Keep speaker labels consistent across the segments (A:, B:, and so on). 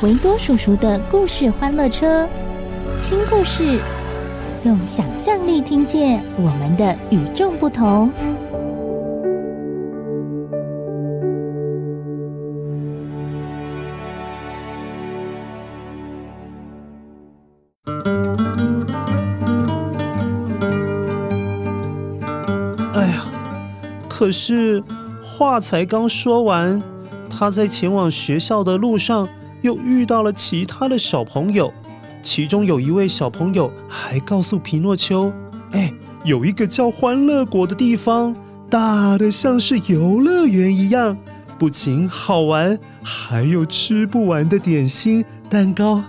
A: 维多叔叔的故事欢乐车，听故事，用想象力听见我们的与众不同。
B: 哎呀，可是。话才刚说完，他在前往学校的路上又遇到了其他的小朋友，其中有一位小朋友还告诉皮诺丘：“哎，有一个叫欢乐国的地方，大的像是游乐园一样，不仅好玩，还有吃不完的点心、蛋糕，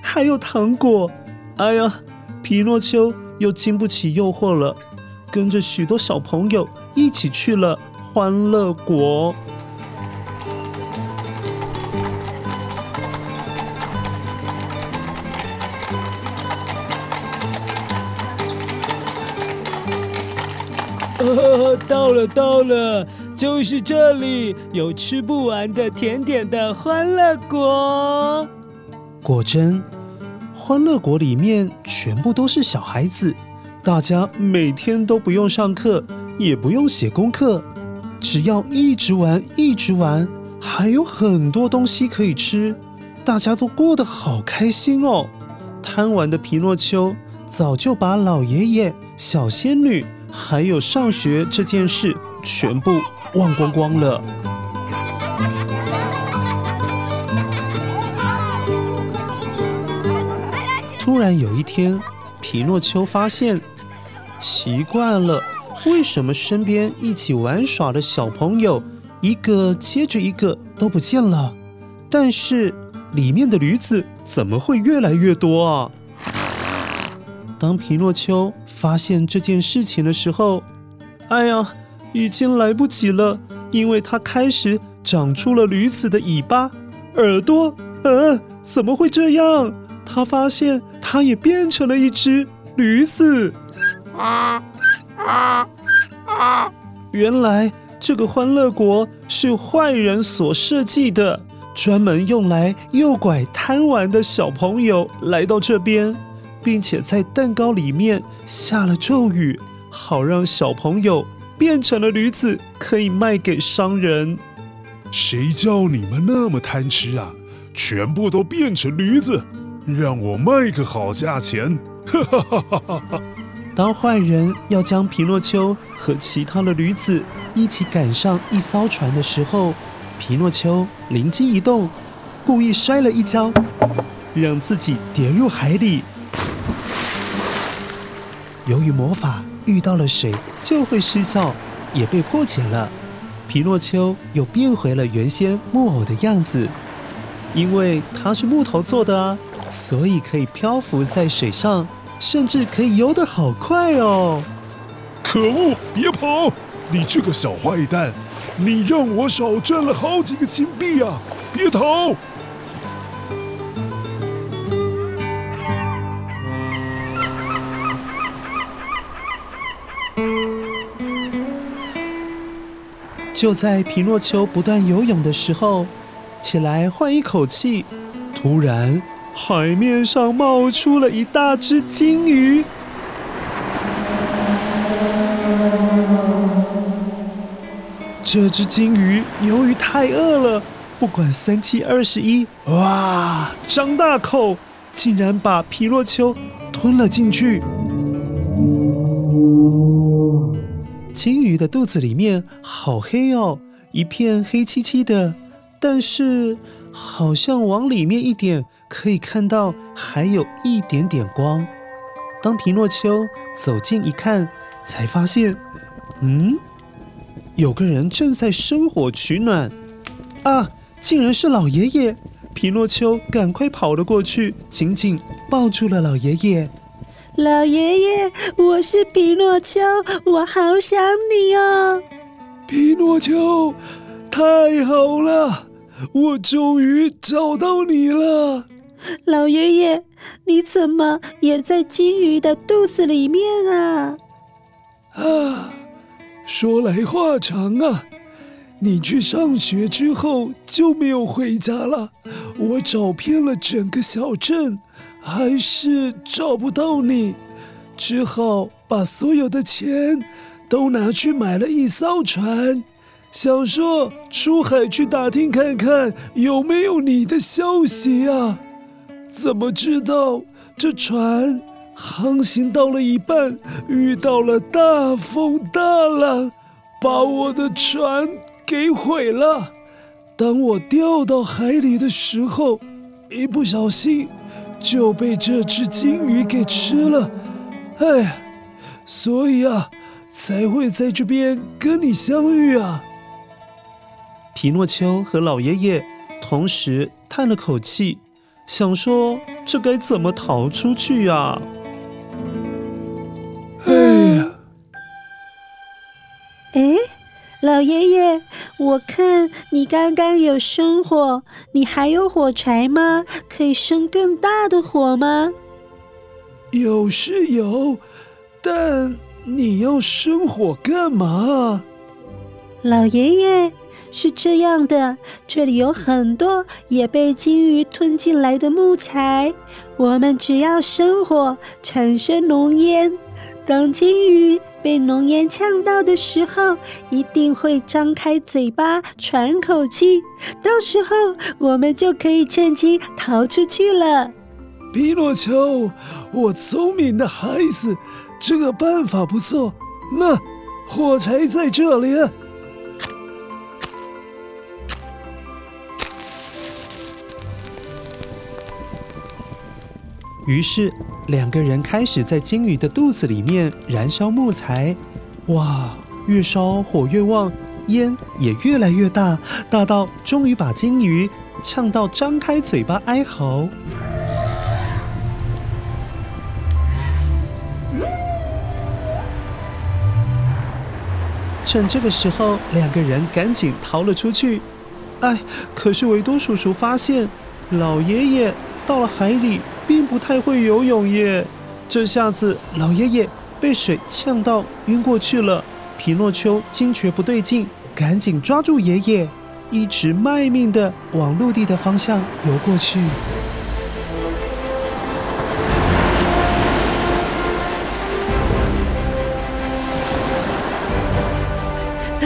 B: 还有糖果。”哎呀，皮诺丘又经不起诱惑了，跟着许多小朋友一起去了。欢乐国，
C: 哦，到了到了，就是这里，有吃不完的甜点的欢乐国。
B: 果真，欢乐国里面全部都是小孩子，大家每天都不用上课，也不用写功课。只要一直玩，一直玩，还有很多东西可以吃，大家都过得好开心哦。贪玩的皮诺丘早就把老爷爷、小仙女还有上学这件事全部忘光光了。突然有一天，皮诺丘发现，奇怪了。为什么身边一起玩耍的小朋友一个接着一个都不见了？但是里面的驴子怎么会越来越多啊？当皮诺丘发现这件事情的时候，哎呀，已经来不及了，因为他开始长出了驴子的尾巴、耳朵。嗯、怎么会这样？他发现他也变成了一只驴子。啊啊啊！原来这个欢乐国是坏人所设计的，专门用来诱拐贪玩的小朋友来到这边，并且在蛋糕里面下了咒语，好让小朋友变成了驴子，可以卖给商人。
D: 谁叫你们那么贪吃啊？全部都变成驴子，让我卖个好价钱！哈哈哈哈哈哈！
B: 当坏人要将皮诺丘和其他的驴子一起赶上一艘船的时候，皮诺丘灵机一动，故意摔了一跤，让自己跌入海里。由于魔法遇到了水就会失效，也被破解了。皮诺丘又变回了原先木偶的样子，因为它是木头做的啊，所以可以漂浮在水上。甚至可以游得好快哦！
D: 可恶，别跑！你这个小坏蛋，你让我少赚了好几个金币啊！别逃！
B: 就在皮诺丘不断游泳的时候，起来换一口气，突然。海面上冒出了一大只鲸鱼。这只鲸鱼由于太饿了，不管三七二十一，哇，张大口，竟然把皮诺丘吞了进去。金鱼的肚子里面好黑哦，一片黑漆漆的，但是好像往里面一点可以看到还有一点点光。当皮诺丘走近一看，才发现，嗯，有个人正在生火取暖，啊，竟然是老爷爷！皮诺丘赶快跑了过去，紧紧抱住了老爷爷。
E: 老爷爷，我是匹诺丘，我好想你哦。
F: 匹诺丘，太好了，我终于找到你了。
E: 老爷爷，你怎么也在金鱼的肚子里面啊？
F: 啊，说来话长啊。你去上学之后就没有回家了，我找遍了整个小镇。还是找不到你，只好把所有的钱都拿去买了一艘船，想说出海去打听看看有没有你的消息啊。怎么知道这船航行到了一半，遇到了大风大浪，把我的船给毁了。当我掉到海里的时候，一不小心。就被这只鲸鱼给吃了，哎，所以啊，才会在这边跟你相遇啊。
B: 皮诺丘和老爷爷同时叹了口气，想说这该怎么逃出去呀？
E: 老爷爷，我看你刚刚有生火，你还有火柴吗？可以生更大的火吗？
F: 有是有，但你要生火干嘛？
E: 老爷爷，是这样的，这里有很多也被鲸鱼吞进来的木材，我们只要生火，产生浓烟，当鲸鱼。被浓烟呛到的时候，一定会张开嘴巴喘口气，到时候我们就可以趁机逃出去了。
F: 皮诺丘，我聪明的孩子，这个办法不错。那火柴在这里。
B: 于是，两个人开始在鲸鱼的肚子里面燃烧木材。哇，越烧火越旺，烟也越来越大，大到终于把鲸鱼呛到张开嘴巴哀嚎。趁这个时候，两个人赶紧逃了出去。哎，可是维多叔叔发现，老爷爷到了海里。并不太会游泳耶，这下子老爷爷被水呛到晕过去了。皮诺丘惊觉不对劲，赶紧抓住爷爷，一直卖命的往陆地的方向游过去。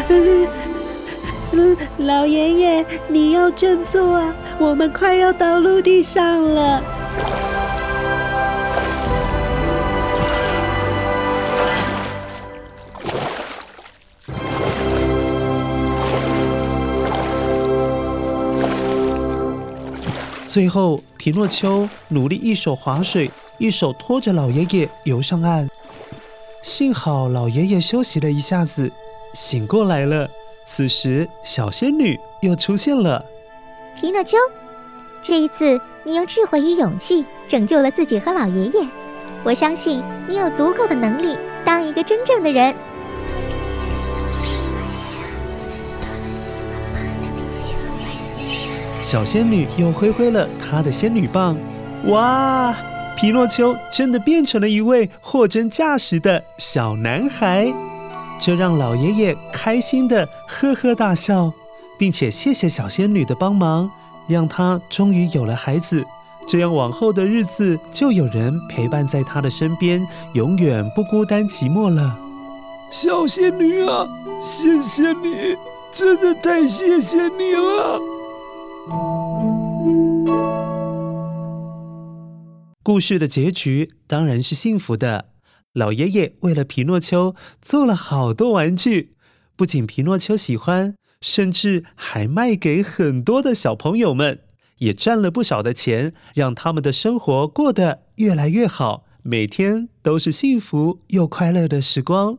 E: 老爷爷，你要振作啊！我们快要到陆地上了。
B: 最后，皮诺丘努力一手划水，一手拖着老爷爷游上岸。幸好老爷爷休息了一下子，醒过来了。此时，小仙女又出现了。
A: 皮诺丘，这一次你用智慧与勇气拯救了自己和老爷爷，我相信你有足够的能力当一个真正的人。
B: 小仙女又挥挥了她的仙女棒，哇！皮诺丘真的变成了一位货真价实的小男孩，这让老爷爷开心的呵呵大笑，并且谢谢小仙女的帮忙，让他终于有了孩子。这样往后的日子就有人陪伴在他的身边，永远不孤单寂寞了。
F: 小仙女啊，谢谢你，真的太谢谢你了。
B: 故事的结局当然是幸福的。老爷爷为了皮诺丘做了好多玩具，不仅皮诺丘喜欢，甚至还卖给很多的小朋友们，也赚了不少的钱，让他们的生活过得越来越好，每天都是幸福又快乐的时光。